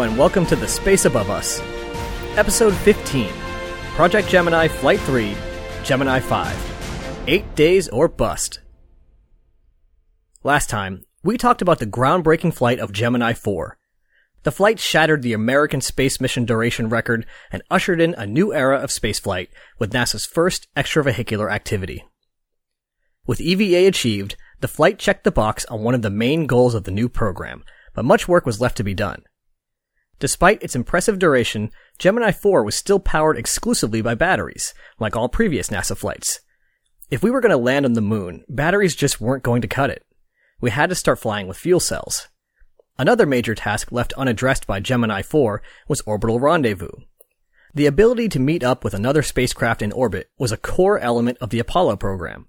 And welcome to The Space Above Us, Episode 15 Project Gemini Flight 3, Gemini 5 Eight Days or Bust. Last time, we talked about the groundbreaking flight of Gemini 4. The flight shattered the American space mission duration record and ushered in a new era of spaceflight with NASA's first extravehicular activity. With EVA achieved, the flight checked the box on one of the main goals of the new program, but much work was left to be done. Despite its impressive duration, Gemini 4 was still powered exclusively by batteries, like all previous NASA flights. If we were going to land on the moon, batteries just weren't going to cut it. We had to start flying with fuel cells. Another major task left unaddressed by Gemini 4 was orbital rendezvous. The ability to meet up with another spacecraft in orbit was a core element of the Apollo program.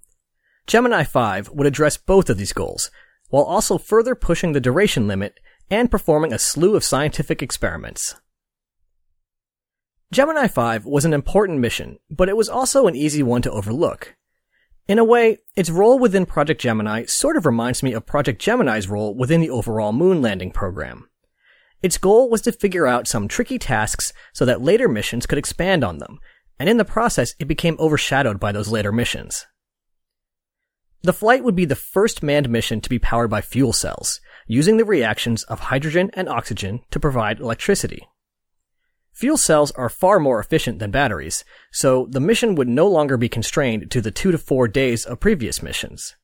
Gemini 5 would address both of these goals, while also further pushing the duration limit and performing a slew of scientific experiments. Gemini 5 was an important mission, but it was also an easy one to overlook. In a way, its role within Project Gemini sort of reminds me of Project Gemini's role within the overall moon landing program. Its goal was to figure out some tricky tasks so that later missions could expand on them, and in the process it became overshadowed by those later missions. The flight would be the first manned mission to be powered by fuel cells, using the reactions of hydrogen and oxygen to provide electricity. Fuel cells are far more efficient than batteries, so the mission would no longer be constrained to the two to four days of previous missions.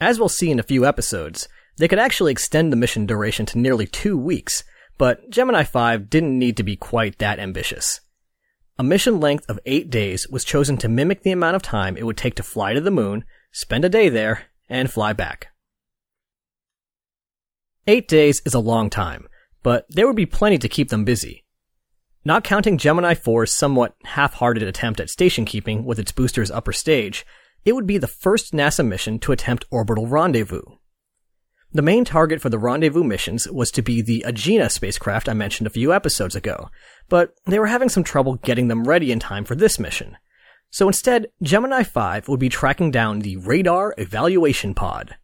As we'll see in a few episodes, they could actually extend the mission duration to nearly two weeks, but Gemini 5 didn't need to be quite that ambitious. A mission length of eight days was chosen to mimic the amount of time it would take to fly to the moon, spend a day there, and fly back. Eight days is a long time, but there would be plenty to keep them busy. Not counting Gemini 4's somewhat half-hearted attempt at station keeping with its booster's upper stage, it would be the first NASA mission to attempt orbital rendezvous. The main target for the rendezvous missions was to be the Agena spacecraft I mentioned a few episodes ago, but they were having some trouble getting them ready in time for this mission. So instead, Gemini 5 would be tracking down the Radar Evaluation Pod.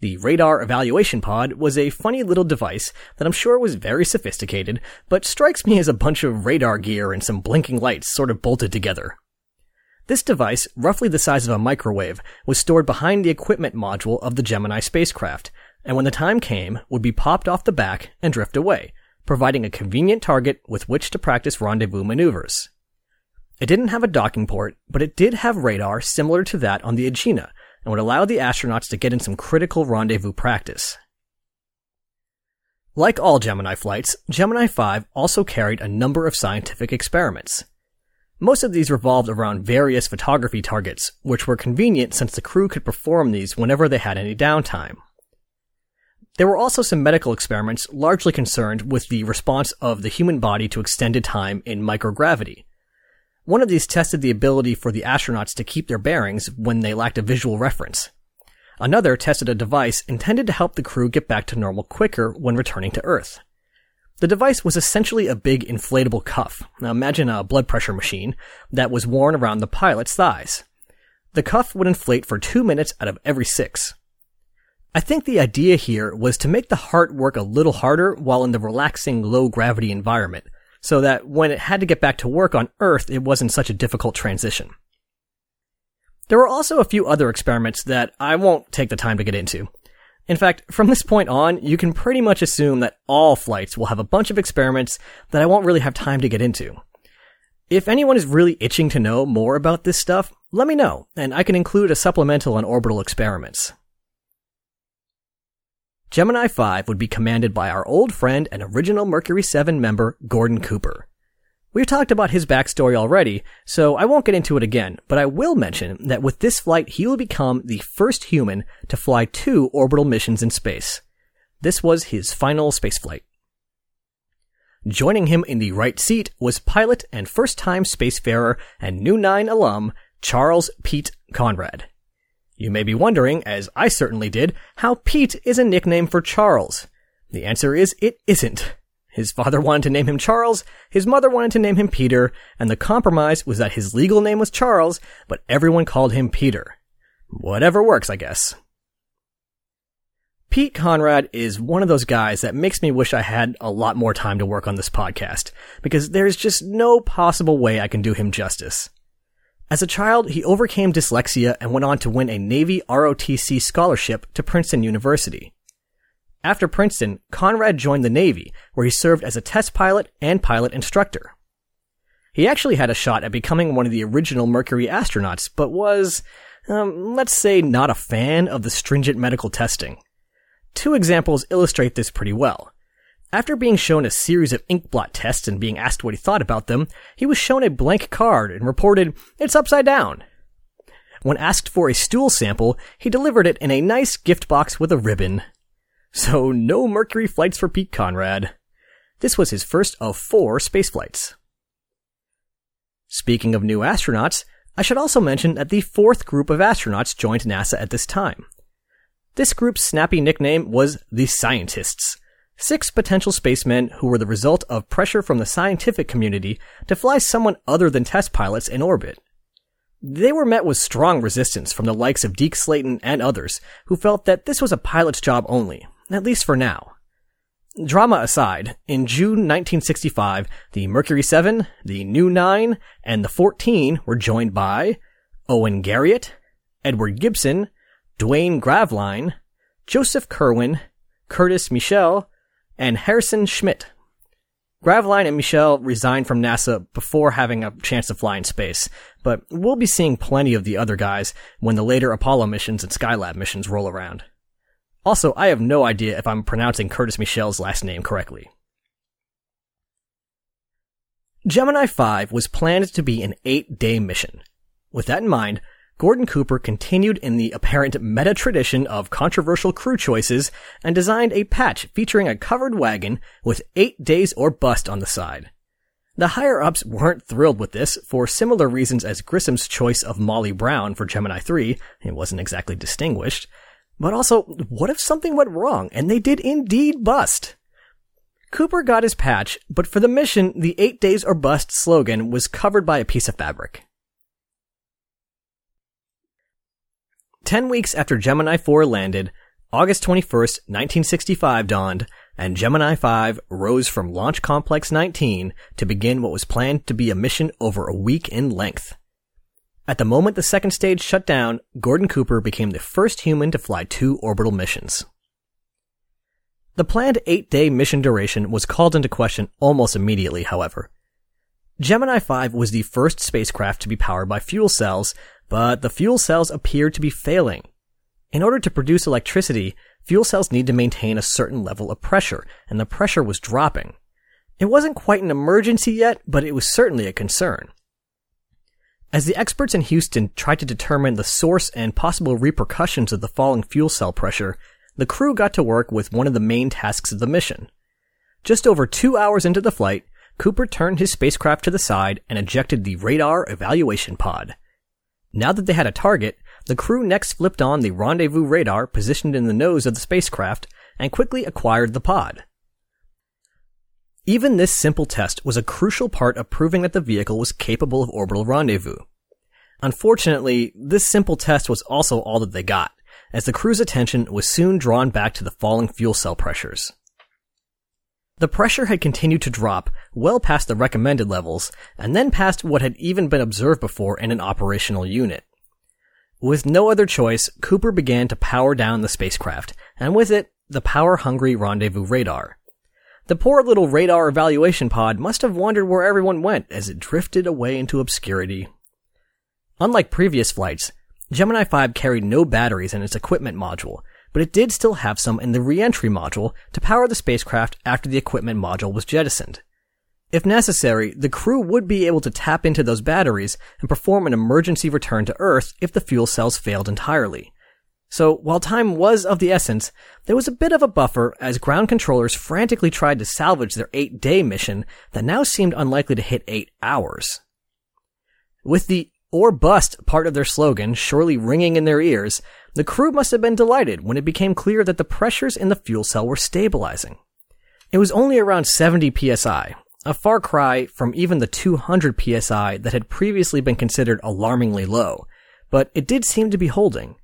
The Radar Evaluation Pod was a funny little device that I'm sure was very sophisticated, but strikes me as a bunch of radar gear and some blinking lights sort of bolted together. This device, roughly the size of a microwave, was stored behind the equipment module of the Gemini spacecraft, and when the time came, would be popped off the back and drift away, providing a convenient target with which to practice rendezvous maneuvers. It didn't have a docking port, but it did have radar similar to that on the Agena and would allow the astronauts to get in some critical rendezvous practice. Like all Gemini flights, Gemini 5 also carried a number of scientific experiments. Most of these revolved around various photography targets, which were convenient since the crew could perform these whenever they had any downtime. There were also some medical experiments largely concerned with the response of the human body to extended time in microgravity, one of these tested the ability for the astronauts to keep their bearings when they lacked a visual reference. Another tested a device intended to help the crew get back to normal quicker when returning to Earth. The device was essentially a big inflatable cuff. Now imagine a blood pressure machine that was worn around the pilot's thighs. The cuff would inflate for two minutes out of every six. I think the idea here was to make the heart work a little harder while in the relaxing low gravity environment, so that when it had to get back to work on Earth, it wasn't such a difficult transition. There were also a few other experiments that I won't take the time to get into. In fact, from this point on, you can pretty much assume that all flights will have a bunch of experiments that I won't really have time to get into. If anyone is really itching to know more about this stuff, let me know, and I can include a supplemental on orbital experiments. Gemini 5 would be commanded by our old friend and original Mercury 7 member, Gordon Cooper. We've talked about his backstory already, so I won't get into it again, but I will mention that with this flight, he will become the first human to fly two orbital missions in space. This was his final spaceflight. Joining him in the right seat was pilot and first-time spacefarer and New Nine alum, Charles Pete Conrad. You may be wondering, as I certainly did, how Pete is a nickname for Charles. The answer is it isn't. His father wanted to name him Charles, his mother wanted to name him Peter, and the compromise was that his legal name was Charles, but everyone called him Peter. Whatever works, I guess. Pete Conrad is one of those guys that makes me wish I had a lot more time to work on this podcast, because there's just no possible way I can do him justice. As a child, he overcame dyslexia and went on to win a Navy ROTC scholarship to Princeton University. After Princeton, Conrad joined the Navy, where he served as a test pilot and pilot instructor. He actually had a shot at becoming one of the original Mercury astronauts, but was, um, let's say, not a fan of the stringent medical testing. Two examples illustrate this pretty well. After being shown a series of inkblot tests and being asked what he thought about them, he was shown a blank card and reported, it's upside down. When asked for a stool sample, he delivered it in a nice gift box with a ribbon. So no Mercury flights for Pete Conrad. This was his first of four space flights. Speaking of new astronauts, I should also mention that the fourth group of astronauts joined NASA at this time. This group's snappy nickname was the Scientists, Six potential spacemen who were the result of pressure from the scientific community to fly someone other than test pilots in orbit. They were met with strong resistance from the likes of Deke Slayton and others, who felt that this was a pilot's job only, at least for now. Drama aside, in June 1965, the Mercury 7, the New 9, and the 14 were joined by Owen Garriott, Edward Gibson, Duane Graveline, Joseph Kerwin, Curtis Michel, and Harrison Schmitt. Graveline and Michel resigned from NASA before having a chance to fly in space, but we'll be seeing plenty of the other guys when the later Apollo missions and Skylab missions roll around. Also, I have no idea if I'm pronouncing Curtis Michel's last name correctly. Gemini 5 was planned to be an eight day mission. With that in mind, Gordon Cooper continued in the apparent meta tradition of controversial crew choices and designed a patch featuring a covered wagon with eight days or bust on the side. The higher ups weren't thrilled with this for similar reasons as Grissom's choice of Molly Brown for Gemini 3. It wasn't exactly distinguished. But also, what if something went wrong and they did indeed bust? Cooper got his patch, but for the mission, the eight days or bust slogan was covered by a piece of fabric. Ten weeks after Gemini 4 landed, August 21st, 1965 dawned, and Gemini 5 rose from Launch Complex 19 to begin what was planned to be a mission over a week in length. At the moment the second stage shut down, Gordon Cooper became the first human to fly two orbital missions. The planned eight day mission duration was called into question almost immediately, however. Gemini 5 was the first spacecraft to be powered by fuel cells but the fuel cells appeared to be failing. In order to produce electricity, fuel cells need to maintain a certain level of pressure, and the pressure was dropping. It wasn't quite an emergency yet, but it was certainly a concern. As the experts in Houston tried to determine the source and possible repercussions of the falling fuel cell pressure, the crew got to work with one of the main tasks of the mission. Just over two hours into the flight, Cooper turned his spacecraft to the side and ejected the radar evaluation pod. Now that they had a target, the crew next flipped on the rendezvous radar positioned in the nose of the spacecraft and quickly acquired the pod. Even this simple test was a crucial part of proving that the vehicle was capable of orbital rendezvous. Unfortunately, this simple test was also all that they got, as the crew's attention was soon drawn back to the falling fuel cell pressures. The pressure had continued to drop well past the recommended levels, and then past what had even been observed before in an operational unit. With no other choice, Cooper began to power down the spacecraft, and with it, the power-hungry rendezvous radar. The poor little radar evaluation pod must have wondered where everyone went as it drifted away into obscurity. Unlike previous flights, Gemini 5 carried no batteries in its equipment module, but it did still have some in the reentry module to power the spacecraft after the equipment module was jettisoned. If necessary, the crew would be able to tap into those batteries and perform an emergency return to Earth if the fuel cells failed entirely. So, while time was of the essence, there was a bit of a buffer as ground controllers frantically tried to salvage their eight day mission that now seemed unlikely to hit eight hours. With the or bust part of their slogan surely ringing in their ears, the crew must have been delighted when it became clear that the pressures in the fuel cell were stabilizing. It was only around 70 psi, a far cry from even the 200 psi that had previously been considered alarmingly low, but it did seem to be holding.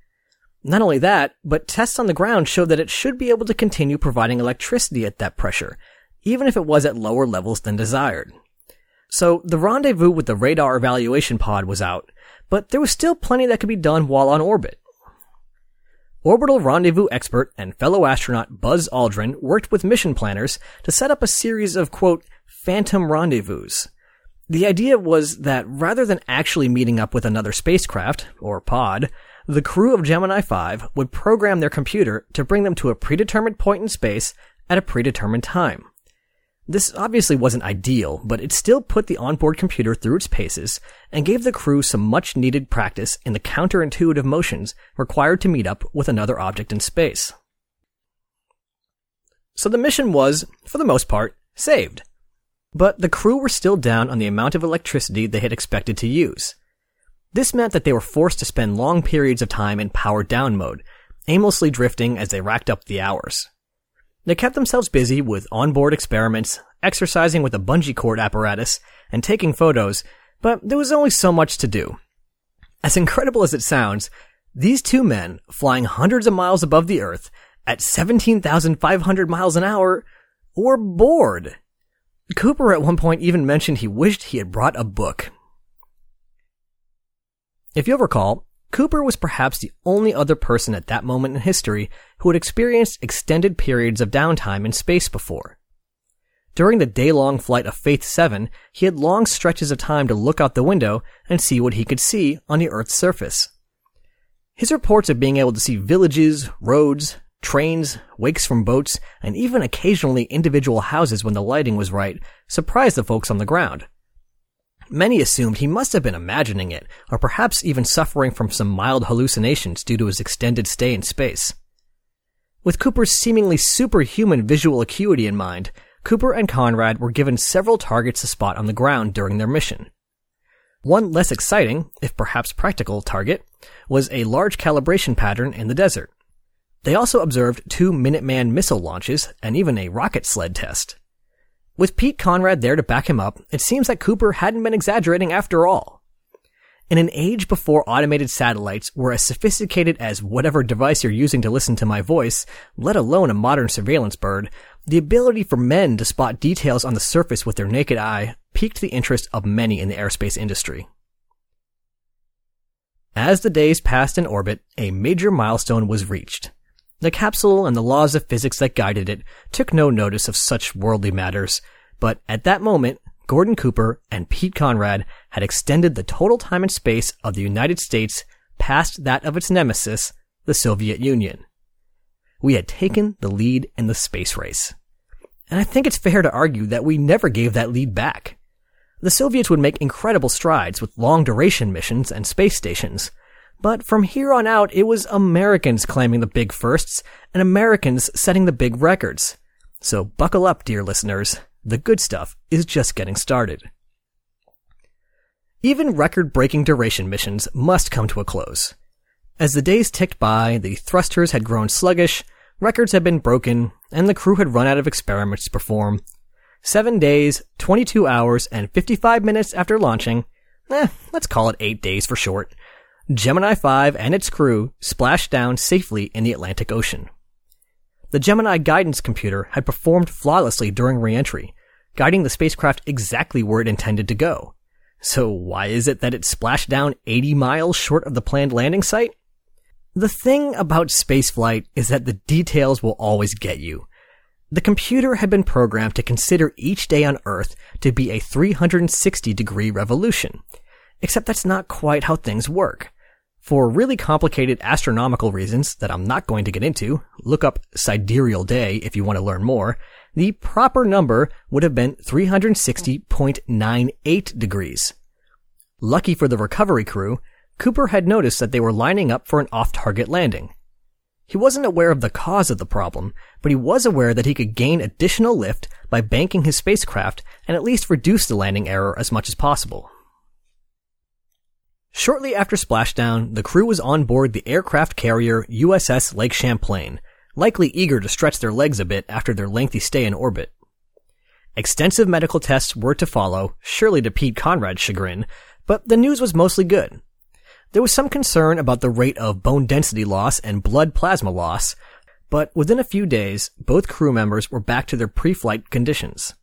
Not only that, but tests on the ground showed that it should be able to continue providing electricity at that pressure, even if it was at lower levels than desired. So the rendezvous with the radar evaluation pod was out, but there was still plenty that could be done while on orbit. Orbital rendezvous expert and fellow astronaut Buzz Aldrin worked with mission planners to set up a series of quote, phantom rendezvous. The idea was that rather than actually meeting up with another spacecraft, or pod, the crew of Gemini 5 would program their computer to bring them to a predetermined point in space at a predetermined time. This obviously wasn't ideal, but it still put the onboard computer through its paces and gave the crew some much needed practice in the counterintuitive motions required to meet up with another object in space. So the mission was, for the most part, saved. But the crew were still down on the amount of electricity they had expected to use. This meant that they were forced to spend long periods of time in power down mode, aimlessly drifting as they racked up the hours. They kept themselves busy with onboard experiments, exercising with a bungee cord apparatus, and taking photos, but there was only so much to do. As incredible as it sounds, these two men, flying hundreds of miles above the Earth at 17,500 miles an hour, were bored. Cooper at one point even mentioned he wished he had brought a book. If you'll recall, Cooper was perhaps the only other person at that moment in history who had experienced extended periods of downtime in space before. During the day-long flight of Faith 7, he had long stretches of time to look out the window and see what he could see on the Earth's surface. His reports of being able to see villages, roads, trains, wakes from boats, and even occasionally individual houses when the lighting was right surprised the folks on the ground. Many assumed he must have been imagining it, or perhaps even suffering from some mild hallucinations due to his extended stay in space. With Cooper's seemingly superhuman visual acuity in mind, Cooper and Conrad were given several targets to spot on the ground during their mission. One less exciting, if perhaps practical, target was a large calibration pattern in the desert. They also observed two Minuteman missile launches and even a rocket sled test. With Pete Conrad there to back him up, it seems that Cooper hadn't been exaggerating after all. In an age before automated satellites were as sophisticated as whatever device you're using to listen to my voice, let alone a modern surveillance bird, the ability for men to spot details on the surface with their naked eye piqued the interest of many in the aerospace industry. As the days passed in orbit, a major milestone was reached. The capsule and the laws of physics that guided it took no notice of such worldly matters, but at that moment, Gordon Cooper and Pete Conrad had extended the total time and space of the United States past that of its nemesis, the Soviet Union. We had taken the lead in the space race. And I think it's fair to argue that we never gave that lead back. The Soviets would make incredible strides with long duration missions and space stations, but from here on out, it was Americans claiming the big firsts and Americans setting the big records. So buckle up, dear listeners. The good stuff is just getting started. Even record-breaking duration missions must come to a close. As the days ticked by, the thrusters had grown sluggish, records had been broken, and the crew had run out of experiments to perform. Seven days, 22 hours, and 55 minutes after launching, eh, let's call it eight days for short, Gemini 5 and its crew splashed down safely in the Atlantic Ocean. The Gemini guidance computer had performed flawlessly during reentry, guiding the spacecraft exactly where it intended to go. So why is it that it splashed down 80 miles short of the planned landing site? The thing about spaceflight is that the details will always get you. The computer had been programmed to consider each day on Earth to be a 360 degree revolution. Except that's not quite how things work. For really complicated astronomical reasons that I'm not going to get into, look up sidereal day if you want to learn more, the proper number would have been 360.98 degrees. Lucky for the recovery crew, Cooper had noticed that they were lining up for an off-target landing. He wasn't aware of the cause of the problem, but he was aware that he could gain additional lift by banking his spacecraft and at least reduce the landing error as much as possible. Shortly after splashdown, the crew was on board the aircraft carrier USS Lake Champlain, likely eager to stretch their legs a bit after their lengthy stay in orbit. Extensive medical tests were to follow, surely to Pete Conrad's chagrin, but the news was mostly good. There was some concern about the rate of bone density loss and blood plasma loss, but within a few days, both crew members were back to their pre-flight conditions.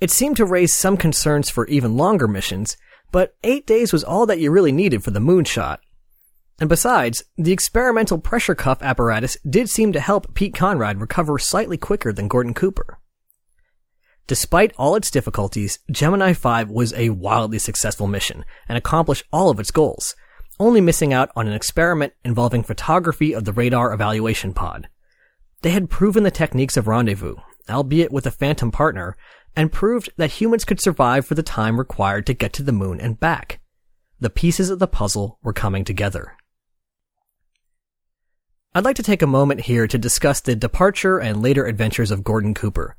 It seemed to raise some concerns for even longer missions, but eight days was all that you really needed for the moonshot. And besides, the experimental pressure cuff apparatus did seem to help Pete Conrad recover slightly quicker than Gordon Cooper. Despite all its difficulties, Gemini 5 was a wildly successful mission and accomplished all of its goals, only missing out on an experiment involving photography of the radar evaluation pod. They had proven the techniques of rendezvous, albeit with a phantom partner, and proved that humans could survive for the time required to get to the moon and back. The pieces of the puzzle were coming together. I'd like to take a moment here to discuss the departure and later adventures of Gordon Cooper.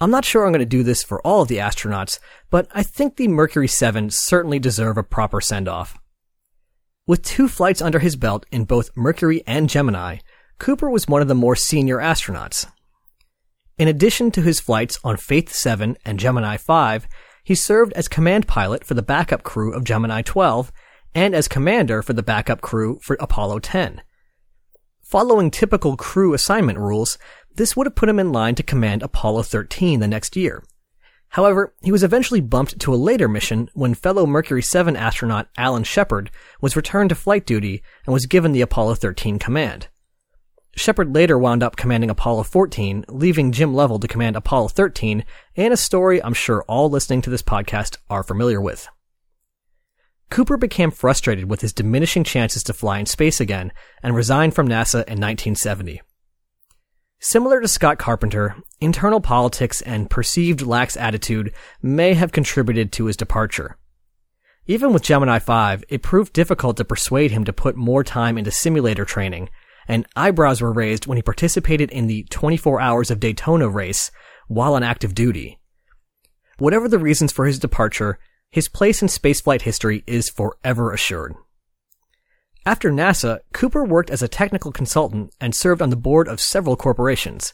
I'm not sure I'm going to do this for all of the astronauts, but I think the Mercury 7 certainly deserve a proper send off. With two flights under his belt in both Mercury and Gemini, Cooper was one of the more senior astronauts. In addition to his flights on Faith 7 and Gemini 5, he served as command pilot for the backup crew of Gemini 12 and as commander for the backup crew for Apollo 10. Following typical crew assignment rules, this would have put him in line to command Apollo 13 the next year. However, he was eventually bumped to a later mission when fellow Mercury 7 astronaut Alan Shepard was returned to flight duty and was given the Apollo 13 command. Shepard later wound up commanding Apollo 14, leaving Jim Lovell to command Apollo 13, and a story I'm sure all listening to this podcast are familiar with. Cooper became frustrated with his diminishing chances to fly in space again and resigned from NASA in 1970. Similar to Scott Carpenter, internal politics and perceived lax attitude may have contributed to his departure. Even with Gemini 5, it proved difficult to persuade him to put more time into simulator training, and eyebrows were raised when he participated in the 24 Hours of Daytona race while on active duty. Whatever the reasons for his departure, his place in spaceflight history is forever assured. After NASA, Cooper worked as a technical consultant and served on the board of several corporations.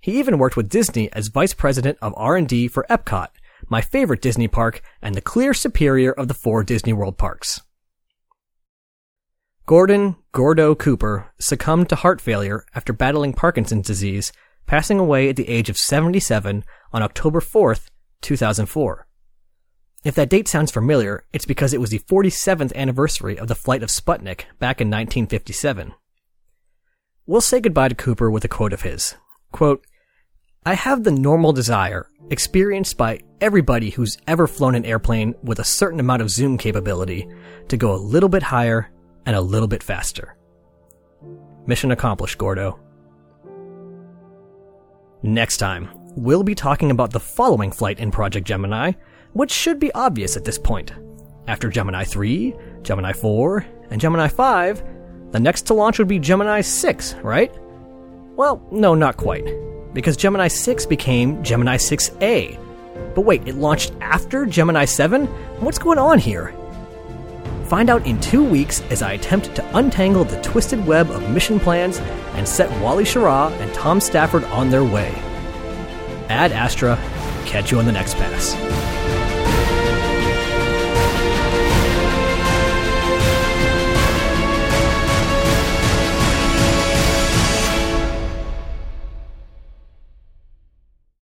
He even worked with Disney as vice president of R&D for Epcot, my favorite Disney park and the clear superior of the four Disney World parks. Gordon Gordo Cooper succumbed to heart failure after battling Parkinson's disease, passing away at the age of 77 on October 4th, 2004. If that date sounds familiar, it's because it was the 47th anniversary of the flight of Sputnik back in 1957. We'll say goodbye to Cooper with a quote of his. Quote, I have the normal desire, experienced by everybody who's ever flown an airplane with a certain amount of zoom capability, to go a little bit higher and a little bit faster. Mission accomplished, Gordo. Next time, we'll be talking about the following flight in Project Gemini, which should be obvious at this point. After Gemini 3, Gemini 4, and Gemini 5, the next to launch would be Gemini 6, right? Well, no, not quite. Because Gemini 6 became Gemini 6A. But wait, it launched after Gemini 7? What's going on here? Find out in two weeks as I attempt to untangle the twisted web of mission plans and set Wally Schirra and Tom Stafford on their way. Ad Astra, catch you on the next pass.